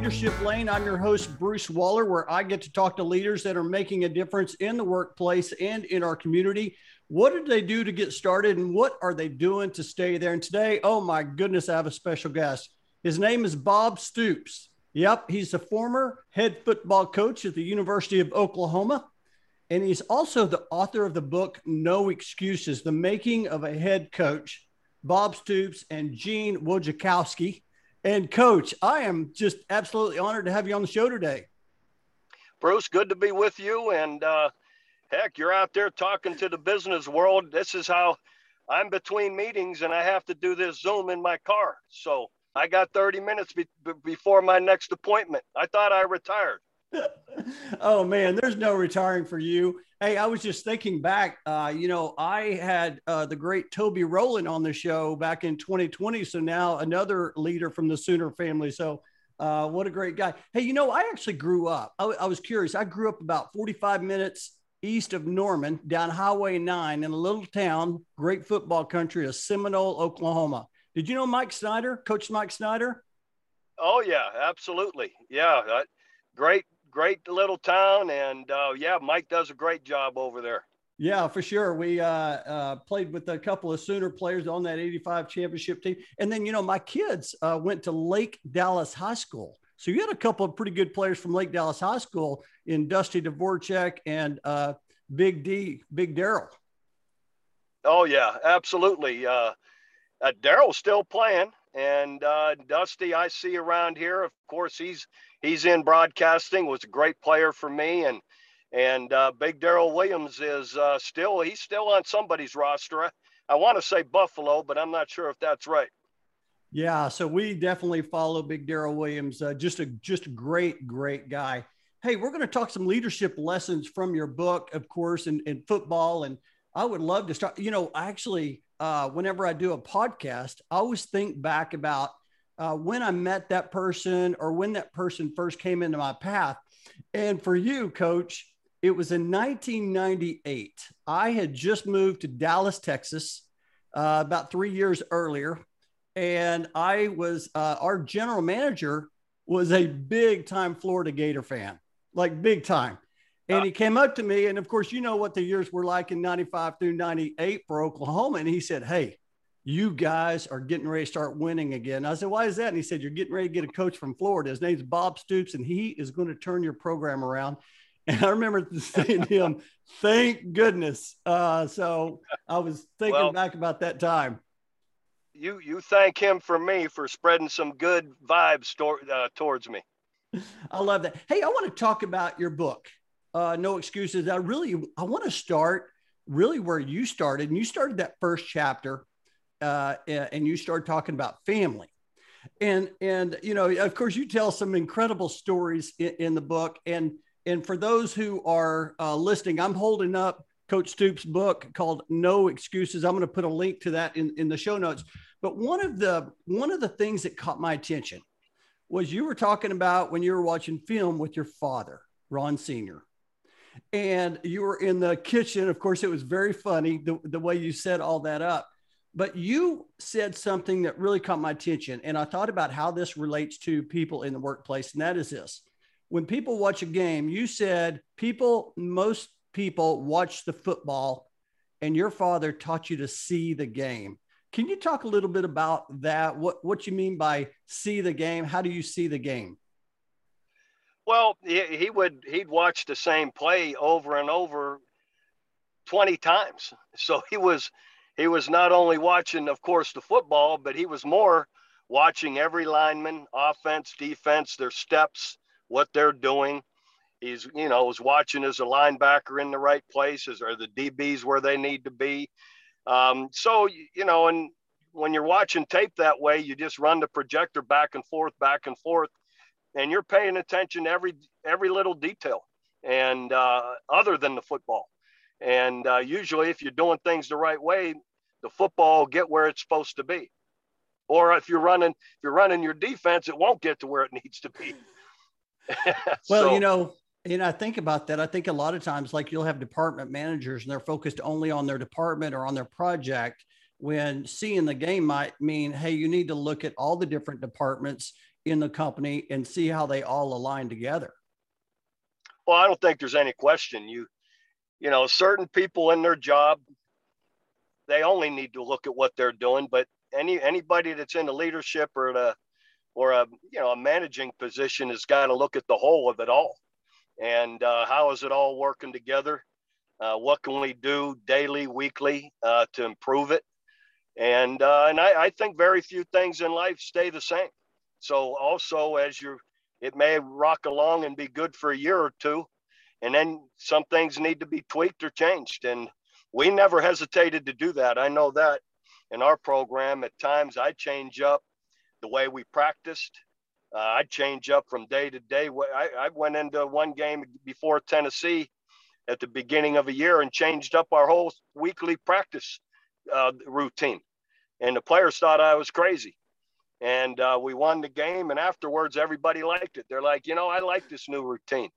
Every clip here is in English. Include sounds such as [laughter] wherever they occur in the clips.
Leadership Lane. I'm your host, Bruce Waller, where I get to talk to leaders that are making a difference in the workplace and in our community. What did they do to get started and what are they doing to stay there? And today, oh my goodness, I have a special guest. His name is Bob Stoops. Yep, he's a former head football coach at the University of Oklahoma. And he's also the author of the book, No Excuses The Making of a Head Coach. Bob Stoops and Gene Wojciechowski. And coach, I am just absolutely honored to have you on the show today. Bruce, good to be with you. And uh, heck, you're out there talking to the business world. This is how I'm between meetings and I have to do this Zoom in my car. So I got 30 minutes be- before my next appointment. I thought I retired. [laughs] oh man, there's no retiring for you. Hey, I was just thinking back. Uh, you know, I had uh, the great Toby Rowland on the show back in 2020. So now another leader from the Sooner family. So uh, what a great guy. Hey, you know, I actually grew up. I, I was curious. I grew up about 45 minutes east of Norman, down Highway 9 in a little town, great football country of Seminole, Oklahoma. Did you know Mike Snyder, Coach Mike Snyder? Oh, yeah, absolutely. Yeah, great great little town, and uh, yeah, Mike does a great job over there. Yeah, for sure. We uh, uh, played with a couple of Sooner players on that 85 championship team. And then, you know, my kids uh, went to Lake Dallas High School. So you had a couple of pretty good players from Lake Dallas High School in Dusty Dvorak and uh, Big D, Big Daryl. Oh, yeah, absolutely. Uh, uh, Daryl's still playing. And Dusty, I see around here. Of course, he's he's in broadcasting. Was a great player for me, and and uh, Big Daryl Williams is uh, still he's still on somebody's roster. I, I want to say Buffalo, but I'm not sure if that's right. Yeah, so we definitely follow Big Daryl Williams. Uh, just a just a great great guy. Hey, we're going to talk some leadership lessons from your book, of course, in, in football. And I would love to start. You know, actually, uh, whenever I do a podcast, I always think back about uh, when I met that person or when that person first came into my path. And for you, coach, it was in 1998. I had just moved to Dallas, Texas, uh, about three years earlier. And I was, uh, our general manager was a big time Florida Gator fan, like big time. And he came up to me, and of course, you know what the years were like in 95 through 98 for Oklahoma. And he said, Hey, you guys are getting ready to start winning again. I said, why is that? And he said, you're getting ready to get a coach from Florida. His name's Bob Stoops, and he is going to turn your program around. [laughs] And I remember saying to him, thank goodness. Uh, so I was thinking well, back about that time. You, you thank him for me for spreading some good vibes uh, towards me. I love that. Hey, I want to talk about your book, uh, No Excuses. I really, I want to start really where you started. And you started that first chapter uh, and you start talking about family. And and you know of course you tell some incredible stories in, in the book. And and for those who are uh, listening i'm holding up coach stoops book called no excuses. I'm going to put a link to that in, in the show notes. But one of the one of the things that caught my attention was you were talking about when you were watching film with your father ron senior. And you were in the kitchen. Of course it was very funny the, the way you set all that up but you said something that really caught my attention. And I thought about how this relates to people in the workplace. And that is this when people watch a game, you said people, most people watch the football, and your father taught you to see the game. Can you talk a little bit about that? What, what you mean by see the game? How do you see the game? Well, he, he would he'd watch the same play over and over 20 times. So he was he was not only watching, of course, the football, but he was more watching every lineman, offense, defense, their steps, what they're doing. He's, you know, was watching as a linebacker in the right places or the DBs where they need to be. Um, so, you know, and when you're watching tape that way, you just run the projector back and forth, back and forth, and you're paying attention every every little detail, and uh, other than the football. And uh, usually, if you're doing things the right way, the football will get where it's supposed to be. Or if you're running, if you're running your defense, it won't get to where it [laughs] needs to be. [laughs] well, so, you know, and I think about that. I think a lot of times, like you'll have department managers and they're focused only on their department or on their project when seeing the game might mean, hey, you need to look at all the different departments in the company and see how they all align together. Well, I don't think there's any question. You, you know, certain people in their job, they only need to look at what they're doing. But any anybody that's in the leadership or the or a you know a managing position has got to look at the whole of it all, and uh, how is it all working together? Uh, what can we do daily, weekly uh, to improve it? And uh, and I, I think very few things in life stay the same. So also as you it may rock along and be good for a year or two, and then some things need to be tweaked or changed. And we never hesitated to do that. I know that in our program at times I change up the way we practiced. Uh, I change up from day to day. I, I went into one game before Tennessee at the beginning of a year and changed up our whole weekly practice uh, routine. And the players thought I was crazy and uh, we won the game. And afterwards, everybody liked it. They're like, you know, I like this new routine.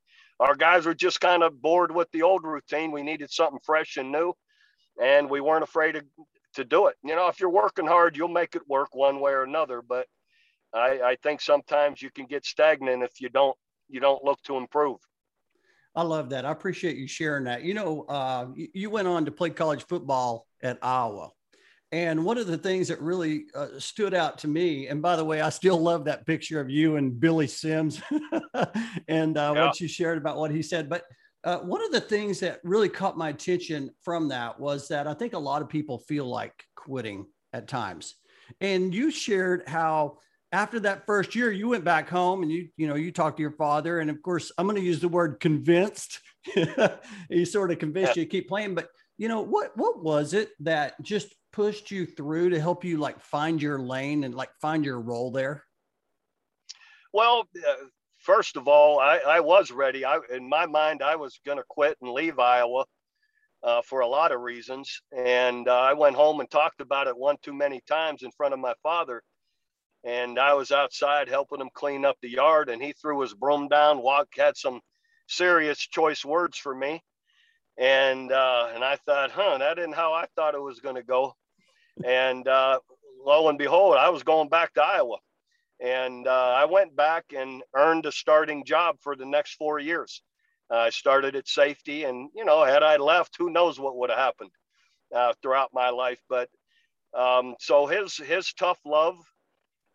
Our guys were just kind of bored with the old routine. We needed something fresh and new, and we weren't afraid to, to do it. You know, if you're working hard, you'll make it work one way or another. But I, I think sometimes you can get stagnant if you don't you don't look to improve. I love that. I appreciate you sharing that. You know, uh, you went on to play college football at Iowa. And one of the things that really uh, stood out to me, and by the way, I still love that picture of you and Billy Sims [laughs] and uh, yeah. what you shared about what he said. But uh, one of the things that really caught my attention from that was that I think a lot of people feel like quitting at times. And you shared how after that first year, you went back home and you, you know, you talked to your father. And of course, I'm going to use the word convinced. [laughs] he sort of convinced yeah. you to keep playing. But you know what what was it that just pushed you through to help you like find your lane and like find your role there? Well, uh, first of all, I, I was ready. I, in my mind, I was going to quit and leave Iowa uh, for a lot of reasons. And uh, I went home and talked about it one too many times in front of my father. And I was outside helping him clean up the yard, and he threw his broom down, had some serious choice words for me. And uh, and I thought, huh, that isn't how I thought it was going to go and uh, lo and behold, I was going back to Iowa. And uh, I went back and earned a starting job for the next four years. Uh, I started at safety, and you know, had I left, who knows what would have happened uh, throughout my life. But um, so his his tough love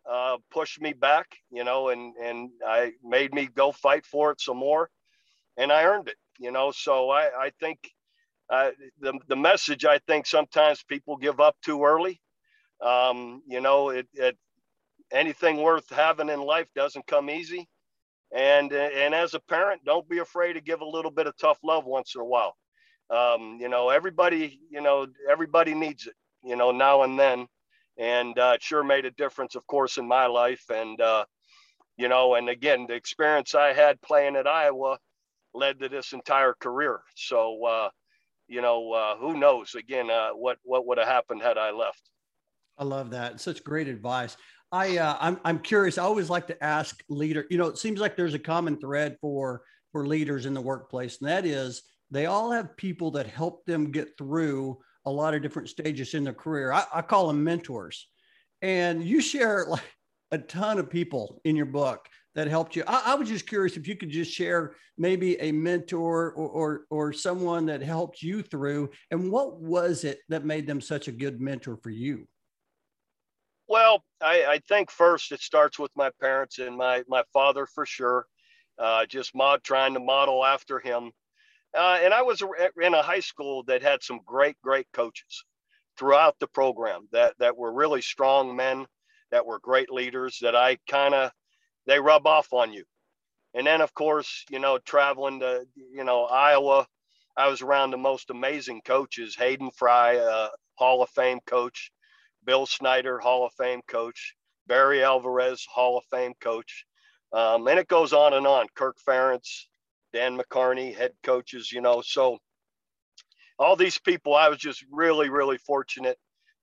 uh, pushed me back, you know, and and I made me go fight for it some more, and I earned it, you know. So I I think uh, the, the message I think sometimes people give up too early. Um, you know, it, it, anything worth having in life doesn't come easy. And, and as a parent, don't be afraid to give a little bit of tough love once in a while. Um, you know, everybody, you know, everybody needs it, you know, now and then. And uh, it sure made a difference, of course, in my life. And, uh, you know, and again, the experience I had playing at Iowa led to this entire career. So, uh, you know, uh, who knows again uh, what what would have happened had I left. I love that. Such great advice. I uh, I'm I'm curious. I always like to ask leader. You know, it seems like there's a common thread for for leaders in the workplace, and that is they all have people that help them get through a lot of different stages in their career. I, I call them mentors, and you share like a ton of people in your book that helped you. I, I, was just curious if you could just share maybe a mentor or, or, or someone that helped you through, and what was it that made them such a good mentor for you? Well, I, I think first it starts with my parents and my my father for sure. Uh, just mod trying to model after him. Uh, and I was in a high school that had some great, great coaches throughout the program that that were really strong men, that were great leaders that I kind of they rub off on you. And then, of course, you know, traveling to, you know, Iowa, I was around the most amazing coaches Hayden Fry, uh, Hall of Fame coach, Bill Snyder, Hall of Fame coach, Barry Alvarez, Hall of Fame coach. Um, and it goes on and on. Kirk Ferentz, Dan McCarney, head coaches, you know. So all these people, I was just really, really fortunate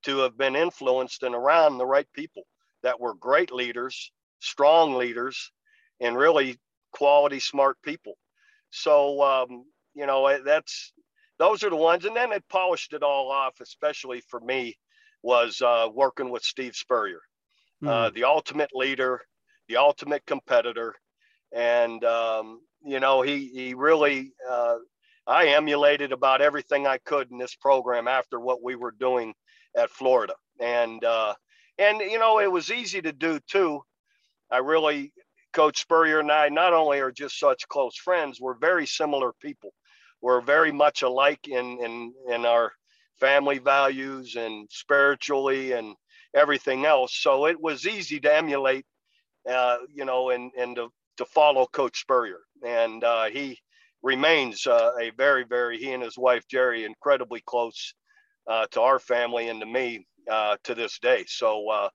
to have been influenced and around the right people that were great leaders strong leaders, and really quality, smart people. So, um, you know, that's those are the ones. And then it polished it all off, especially for me, was uh, working with Steve Spurrier, mm. uh, the ultimate leader, the ultimate competitor, and um, you know he he really uh, I emulated about everything I could in this program after what we were doing at Florida, and uh, and you know it was easy to do too. I really Coach Spurrier and I not only are just such close friends, we're very similar people. We're very much alike in in in our family values and spiritually and everything else. So it was easy to emulate, uh, you know, and and to, to follow Coach Spurrier. And uh, he remains uh, a very, very he and his wife Jerri incredibly close uh, to our family and to me uh, to this day. So.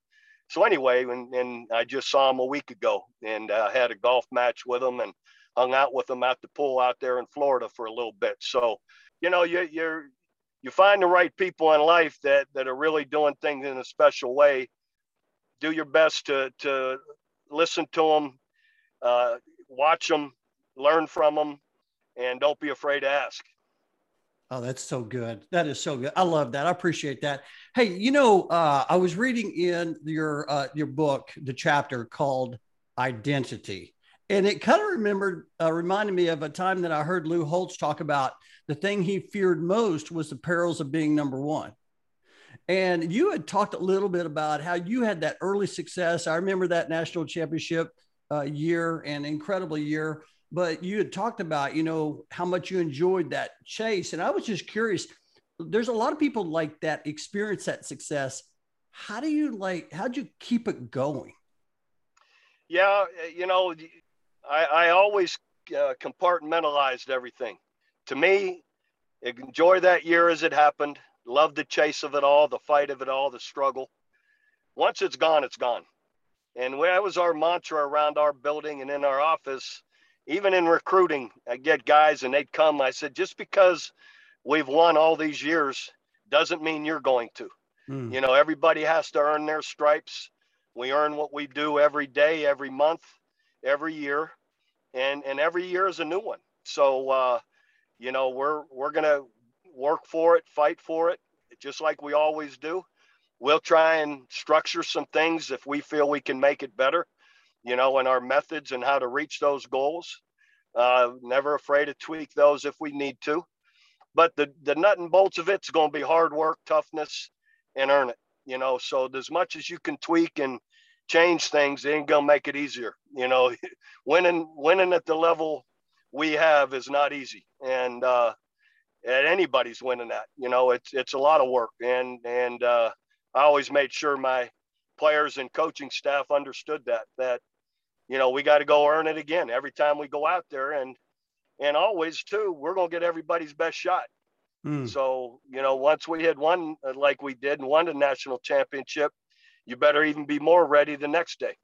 Uh, so anyway, and, and I just saw him a week ago and I had a golf match with him and hung out with him at the pool out there in Florida for a little bit. So, you know, you, you're you find the right people in life that that are really doing things in a special way do your best to to listen to them uh, watch them learn from them and don't be afraid to ask oh that's so good that is so good i love that i appreciate that hey you know uh, i was reading in your uh, your book the chapter called identity and it kind of remembered uh, reminded me of a time that i heard lou holtz talk about the thing he feared most was the perils of being number one. And you had talked a little bit about how you had that early success. I remember that national championship uh, year and incredible year. But you had talked about, you know, how much you enjoyed that chase. And I was just curious. There's a lot of people like that experience that success. How do you like? How'd you keep it going? Yeah, you know, I, I always uh, compartmentalized everything to me, enjoy that year as it happened. Love the chase of it all, the fight of it all, the struggle. Once it's gone, it's gone. And that was our mantra around our building and in our office. Even in recruiting, I get guys and they'd come. I said, just because we've won all these years doesn't mean you're going to. Mm. You know, everybody has to earn their stripes. We earn what we do every day, every month, every year, and and every year is a new one. So uh, you know, we're we're gonna work for it, fight for it, just like we always do. We'll try and structure some things if we feel we can make it better, you know, and our methods and how to reach those goals. Uh, never afraid to tweak those if we need to. But the the nut and bolts of it's going to be hard work, toughness, and earn it. You know, so as much as you can tweak and change things, it ain't gonna make it easier. You know, [laughs] winning winning at the level we have is not easy, and uh, and anybody's winning that. You know, it's it's a lot of work, and and uh, I always made sure my players and coaching staff understood that that you know we got to go earn it again every time we go out there, and and always too we're gonna get everybody's best shot. Mm. So you know, once we had won uh, like we did and won the national championship, you better even be more ready the next day.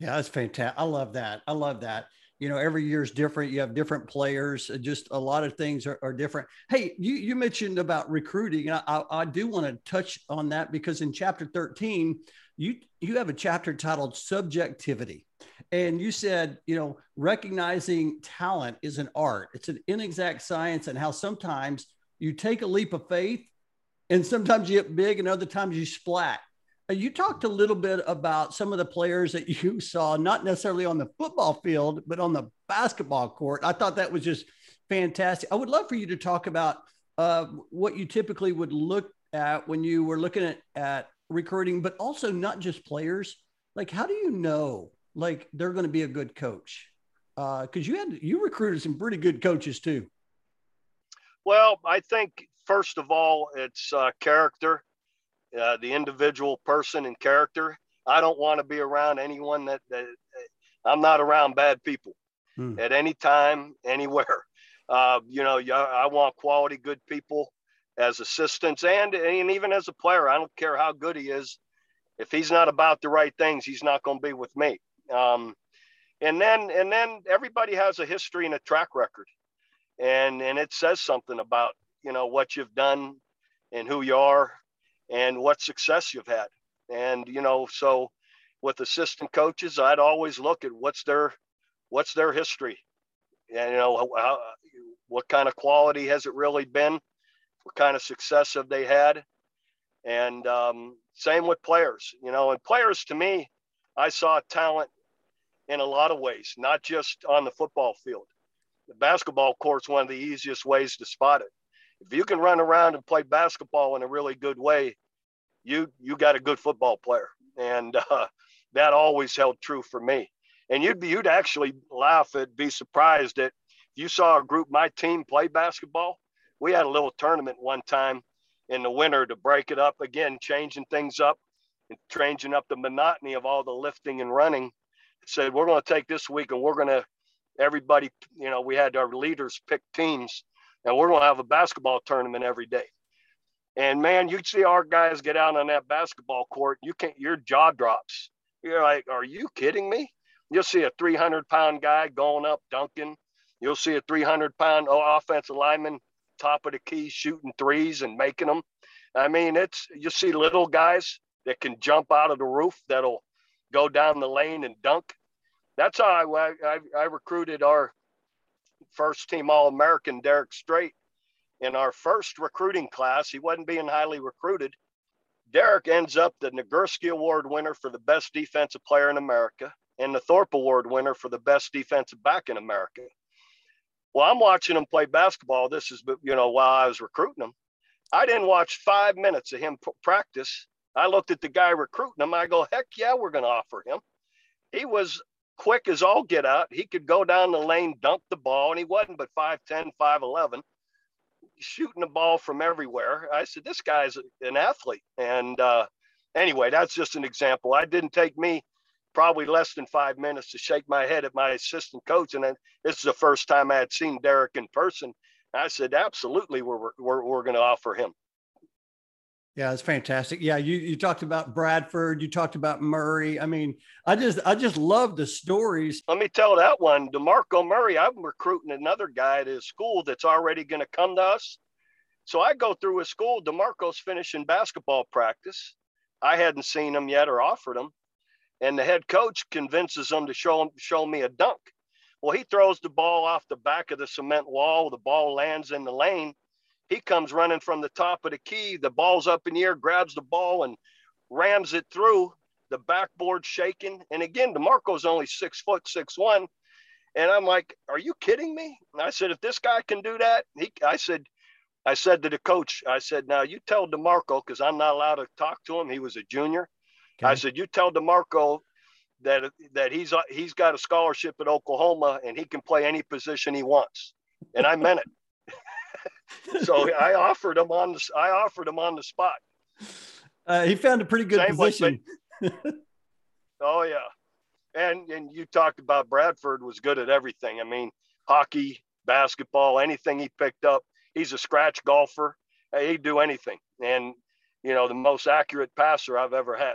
Yeah, that's fantastic. I love that. I love that you know every year is different you have different players uh, just a lot of things are, are different hey you, you mentioned about recruiting I, I, I do want to touch on that because in chapter 13 you you have a chapter titled subjectivity and you said you know recognizing talent is an art it's an inexact science and how sometimes you take a leap of faith and sometimes you get big and other times you splat you talked a little bit about some of the players that [laughs] you saw, not necessarily on the football field, but on the basketball court. I thought that was just fantastic. I would love for you to talk about uh, what you typically would look at when you were looking at, at recruiting, but also not just players. Like, how do you know like they're going to be a good coach? Because uh, you had you recruited some pretty good coaches too. Well, I think first of all, it's uh, character uh, the individual person and character. I don't want to be around anyone that, that I'm not around bad people hmm. at any time, anywhere. [laughs] Uh, you know, I want quality, good people as assistants and, and even as a player. I don't care how good he is. If he's not about the right things, he's not going to be with me. Um, and then, and then everybody has a history and a track record, and and it says something about you know what you've done and who you are and what success you've had. And you know, so with assistant coaches, I'd always look at what's their what's their history, and you know, how, what kind of quality has it really been, what kind of success have they had, and um, same with players. You know, and players to me, I saw talent in a lot of ways, not just on the football field. The basketball court's one of the easiest ways to spot it. If you can run around and play basketball in a really good way, you you got a good football player, and uh, that always held true for me. And you'd be you'd actually laugh at, be surprised that you saw a group my team play basketball. We had a little tournament one time in the winter to break it up again, changing things up and changing up the monotony of all the lifting and running. Said we're going to take this week and we're going to everybody, you know, we had our leaders pick teams and we're going to have a basketball tournament every day. And man, you see our guys get out on that basketball court, you can't, your jaw drops. You're like, are you kidding me? You'll see a 300 pound guy going up dunking. You'll see a 300 pound oh, offensive lineman top of the key shooting threes and making them. I mean, it's you see little guys that can jump out of the roof that'll go down the lane and dunk. That's how I, I, I recruited our first team All American, Derrick Strait. In our first recruiting class, he wasn't being highly recruited. Derek ends up the Nagurski Award winner for the best defensive player in America and the Thorpe Award winner for the best defensive back in America. Well, I'm watching him play basketball. This is, you know, while I was recruiting him. I didn't watch five minutes of him practice. I looked at the guy recruiting him. I go, heck yeah, we're going to offer him. He was quick as all get out. He could go down the lane, dunk the ball, and he wasn't but 5'10, 5'11, shooting the ball from everywhere. I said, this guy's an athlete. And uh, anyway, that's just an example. I didn't take me probably less than five minutes to shake my head at my assistant coach. And then this is the first time I had seen Derrick in person. I said, absolutely, we're, we're, we're going to offer him. Yeah, it's fantastic. Yeah, you you talked about Bradford, you talked about Murray. I mean, I just I just love the stories. Let me tell that one. DeMarco Murray, I'm recruiting another guy at his school that's already going to come to us. So I go through his school. DeMarco's finishing basketball practice. I hadn't seen him yet or offered him and the head coach convinces them to show him, show me a dunk. Well, he throws the ball off the back of the cement wall. The ball lands in the lane. He comes running from the top of the key. The ball's up in the air, grabs the ball and rams it through. The backboard shaking. And again, DeMarco's only six foot six one. And I'm like, are you kidding me? And I said, if this guy can do that, he, I said, I said to the coach, I said, now you tell DeMarco, because I'm not allowed to talk to him. He was a junior. Okay. I said, you tell DeMarco that that he's he's got a scholarship at Oklahoma and he can play any position he wants, and I meant it. [laughs] so I offered him on the I offered him on the spot. Uh, he found a pretty good Same position. [laughs] oh yeah, and and you talked about Bradford was good at everything. I mean, hockey, basketball, anything he picked up. He's a scratch golfer. He'd do anything, and you know the most accurate passer I've ever had.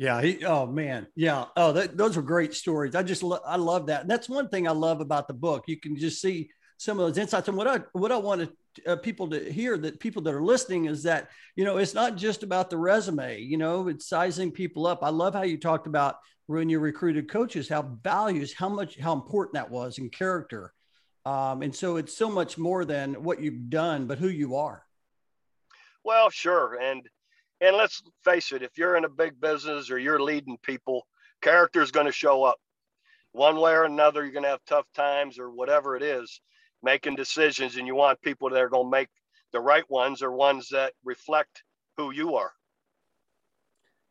Yeah. He, oh man. Yeah. Oh, that, those are great stories. I just, lo- I love that. And that's one thing I love about the book. You can just see some of those insights. And what I, what I wanted uh, people to hear that people that are listening is that, you know, it's not just about the resume, you know, it's sizing people up. I love how you talked about when you recruited coaches, how values, how much, how important that was in character. Um, and so it's so much more than what you've done, but who you are. Well, sure. And, and let's face it, if you're in a big business or you're leading people, character is going to show up one way or another. You're going to have tough times or whatever it is, making decisions, and you want people that are going to make the right ones or ones that reflect who you are.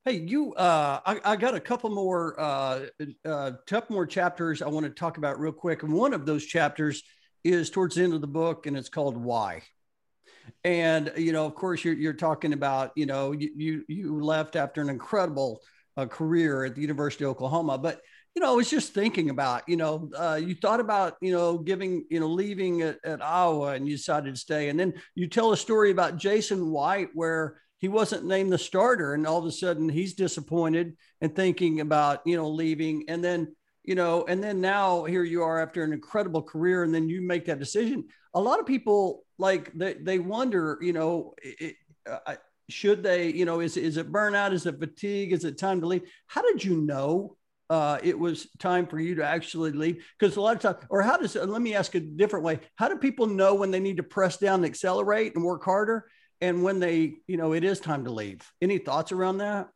Hey, you, uh, I, I, got a couple more, uh, uh, couple more chapters I want to talk about real quick. And one of those chapters is towards the end of the book, and it's called Why and you know of course you're, you're talking about you know you you, you left after an incredible uh, career at the university of oklahoma. But you know i was just thinking about you know uh, you thought about you know giving you know leaving at, at iowa and you decided to stay. And then you tell a story about jason white where he wasn't named the starter and all of a sudden he's disappointed and thinking about you know leaving. And then you know and then now here you are after an incredible career and then you make that decision a lot of people like they, they wonder, you know, it, uh, should they, you know, is, is it burnout? Is it fatigue? Is it time to leave? How did you know uh, it was time for you to actually leave? Because a lot of times, or how does, let me ask a different way. How do people know when they need to press down and accelerate and work harder? And when they, you know, it is time to leave? Any thoughts around that?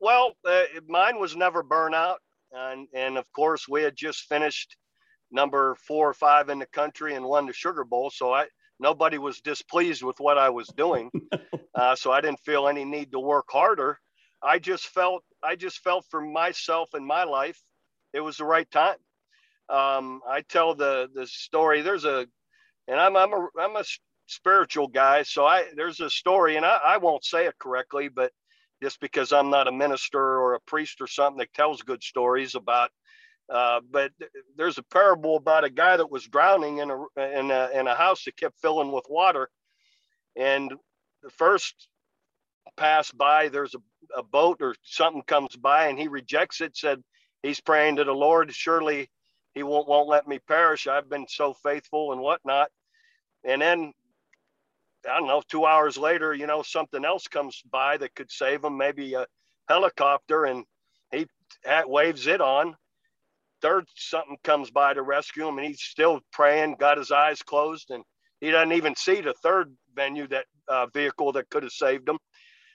Well, uh, mine was never burnout, and and of course we had just finished number four or five in the country and won the Sugar Bowl, so I nobody was displeased with what I was doing, [laughs] uh, so I didn't feel any need to work harder. I just felt I just felt for myself in my life, it was the right time. Um, I tell the the story. There's a, and I'm I'm a I'm a spiritual guy, so I there's a story, and I, I won't say it correctly, but just because I'm not a minister or a priest or something that tells good stories about. Uh, but there's a parable about a guy that was drowning in a, in a in a house that kept filling with water, and the first pass by, there's a, a boat or something comes by, and he rejects it. Said he's praying to the Lord, surely he won't won't let me perish. I've been so faithful and whatnot. And then I don't know, two hours later, you know, something else comes by that could save him, maybe a helicopter, and he waves it on. Third, something comes by to rescue him, and he's still praying, got his eyes closed, and he doesn't even see the third venue that uh, vehicle that could have saved him.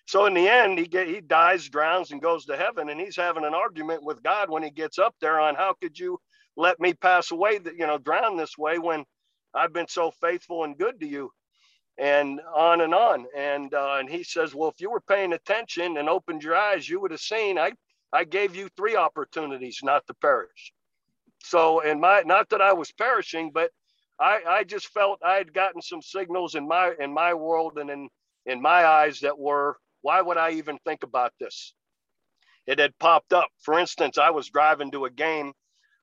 So in the end, he get he dies, drowns, and goes to heaven, and he's having an argument with God when he gets up there on how could you let me pass away, that you know, drown this way when I've been so faithful and good to you and on and on. And uh, and he says, well, if you were paying attention and opened your eyes, you would have seen I I gave you three opportunities not to perish. So in my not that I was perishing, but I I just felt I had gotten some signals in my in my world and in in my eyes that were why would I even think about this? It had popped up. For instance, I was driving to a game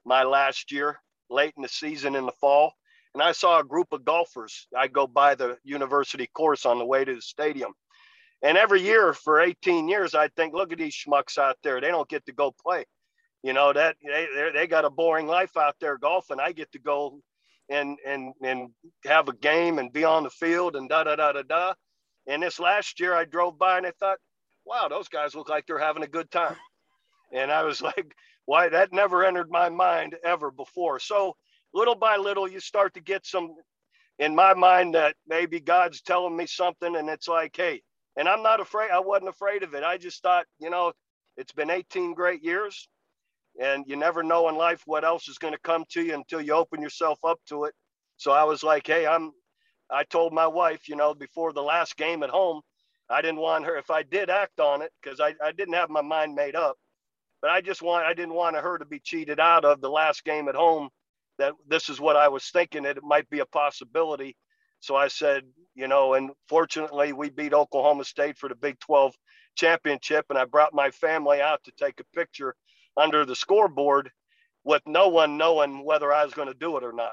my last year, late in the season in the fall, and I saw a group of golfers. I go by the university course on the way to the stadium. And every year for 18 years, I'd think, look at these schmucks out there. They don't get to go play. You know, that they, they got a boring life out there golfing. I get to go and, and, and have a game and be on the field and da, da, da, da, da. And this last year I drove by and I thought, wow, those guys look like they're having a good time. And I was [laughs] like, why that never entered my mind ever before. So little by little, you start to get some in my mind that maybe God's telling me something, and it's like, hey, and I'm not afraid. I wasn't afraid of it. I just thought, you know, it's been 18 great years, and you never know in life what else is going to come to you until you open yourself up to it. So I was like, hey, I'm. I told my wife, you know, before the last game at home, I didn't want her if I did act on it because I, I didn't have my mind made up, but I just want I didn't want her to be cheated out of the last game at home that this is what I was thinking that it might be a possibility. So I said, you know, and fortunately we beat Oklahoma State for the Big 12 championship. And I brought my family out to take a picture under the scoreboard with no one knowing whether I was going to do it or not.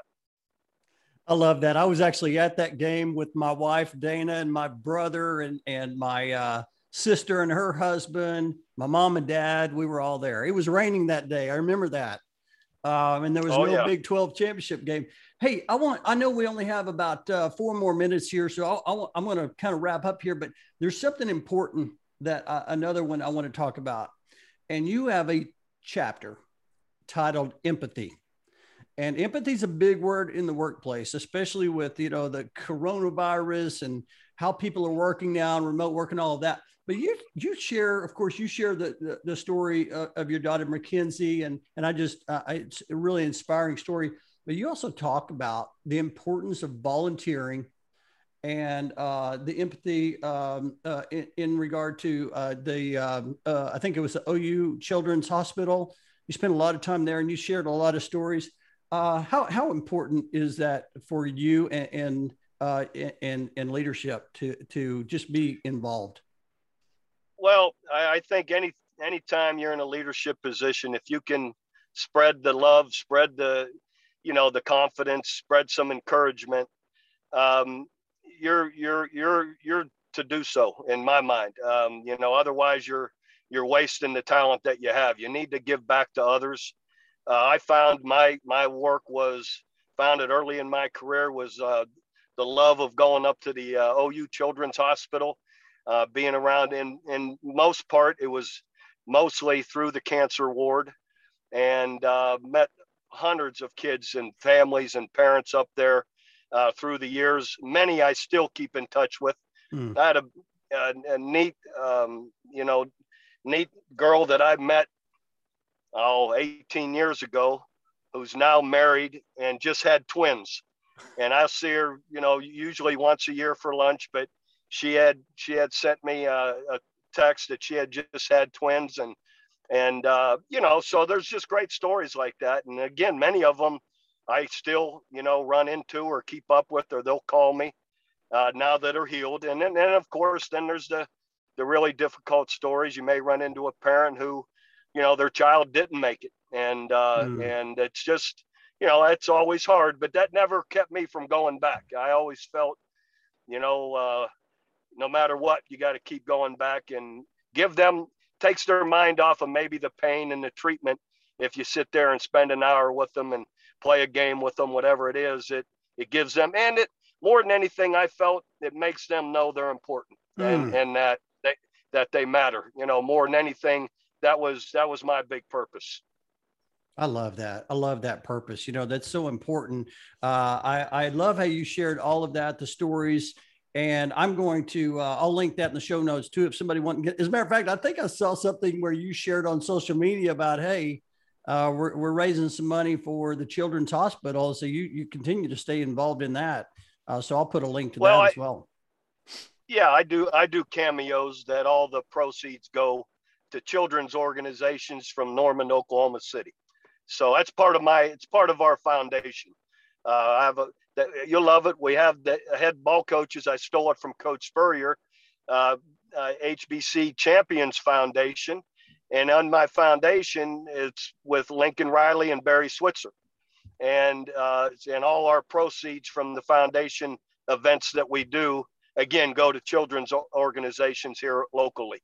I love that. I was actually at that game with my wife, Dana, and my brother and, and my uh, sister and her husband, my mom and dad. We were all there. It was raining that day. I remember that. Um, and there was oh, no yeah. Big 12 championship game. Hey, I want, I know we only have about uh, four more minutes here, so i am going to kind of wrap up here, but there's something important that uh, another one I want to talk about. And you have a chapter titled Empathy. And empathy is a big word in the workplace, especially with, you know, the coronavirus and how people are working now and remote work and all of that. But you you share, of course, you share the the, the story uh, of your daughter McKenzie, and and I just uh, it's a really inspiring story. But you also talk about the importance of volunteering and uh, the empathy um, uh, in, in, regard to uh, the um, uh, I think it was the OU Children's Hospital. You spent a lot of time there, and you shared a lot of stories. how how important is that for you and and and, and leadership to to just be involved? Well, I, I think any anytime you're in a leadership position, if you can spread the love, spread the, you know, the confidence, spread some encouragement, um, you're you're you're you're to do so in my mind. Um, you know, otherwise you're you're wasting the talent that you have. You need to give back to others. Uh, I found my my work was founded early in my career was uh, the love of going up to the uh, OU Children's Hospital uh, being around. In in most part, it was mostly through the cancer ward, and uh, met hundreds of kids and families and parents up there uh, through the years. Many I still keep in touch with. Mm. I had a, a, a neat, um, you know, neat girl that I met, oh, 18 years ago, who's now married and just had twins. And I see her, you know, usually once a year for lunch, but she had she had sent me a, a text that she had just had twins and and uh, you know so there's just great stories like that and again many of them i still you know run into or keep up with or they'll call me uh, now that are healed. And then and of course then there's the the really difficult stories. You may run into a parent who you know their child didn't make it. And uh, mm. and it's just you know it's always hard but that never kept me from going back. I always felt you know uh, no matter what you got to keep going back and give them takes their mind off of maybe the pain and the treatment if you sit there and spend an hour with them and play a game with them whatever it is it it gives them and it more than anything i felt it makes them know they're important and hmm. and that they that they matter you know more than anything that was that was my big purpose I love that. I love that purpose. You know, that's so important. Uh, I, I love how you shared all of that, the stories, and I'm going to uh, I'll link that in the show notes too if somebody wants. As a matter of fact, I think I saw something where you shared on social media about hey, uh, we're we're raising some money for the Children's Hospital, so you you continue to stay involved in that. Uh, so I'll put a link to well, that I, as well. Yeah, I do. I do cameos that all the proceeds go to children's organizations from Norman, Oklahoma City. So that's part of my. It's part of our foundation. Uh, I have a that you'll love it. We have the head ball coaches. I stole it from Coach Spurrier, uh, uh, HBC Champions Foundation, and on my foundation, it's with Lincoln Riley and Barry Switzer, and uh, and all our proceeds from the foundation events that we do again go to children's organizations here locally.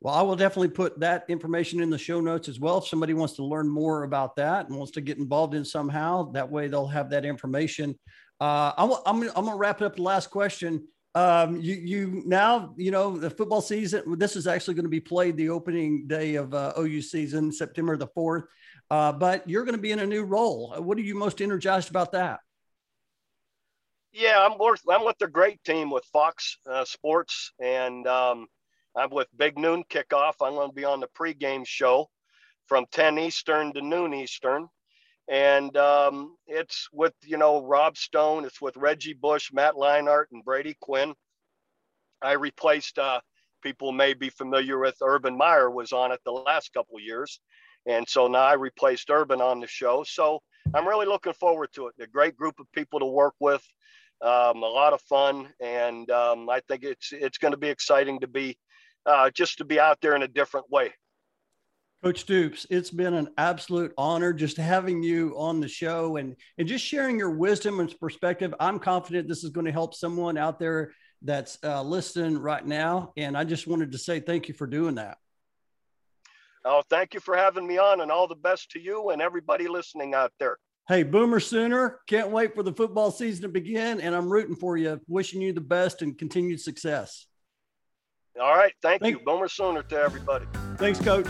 Well, I will definitely put that information in the show notes as well. If somebody wants to learn more about that and wants to get involved in somehow, that way they'll have that information. Uh, I'm, I'm, I'm going to wrap it up. The last question. Um, you, you now, you know, the football season, this is actually going to be played the opening day of uh, OU season, September the 4th. Uh, but you're going to be in a new role. What are you most energized about that? Yeah, I'm, worth, I'm with the great team with Fox uh, Sports and, um, I'm with Big Noon Kickoff. I'm going to be on the pregame show from 10 Eastern to noon Eastern. And um, it's with, you know, Rob Stone, it's with Reggie Bush, Matt Leinart, and Brady Quinn. I replaced, uh, people may be familiar with Urban Meyer was on it the last couple years. And so now I replaced Urban on the show. So I'm really looking forward to it. A great group of people to work with, um, a lot of fun. And um, I think it's, it's going to be exciting to be uh, just to be out there in a different way. Coach Stoops, it's been an absolute honor just having you on the show and, and just sharing your wisdom and perspective. I'm confident this is going to help someone out there that's uh, listening right now. And I just wanted to say thank you for doing that. Oh, thank you for having me on and all the best to you and everybody listening out there. Hey, Boomer Sooner, can't wait for the football season to begin. And I'm rooting for you, wishing you the best and continued success. All right. Thank, thank you. Boomer Sooner to everybody. Thanks, Coach.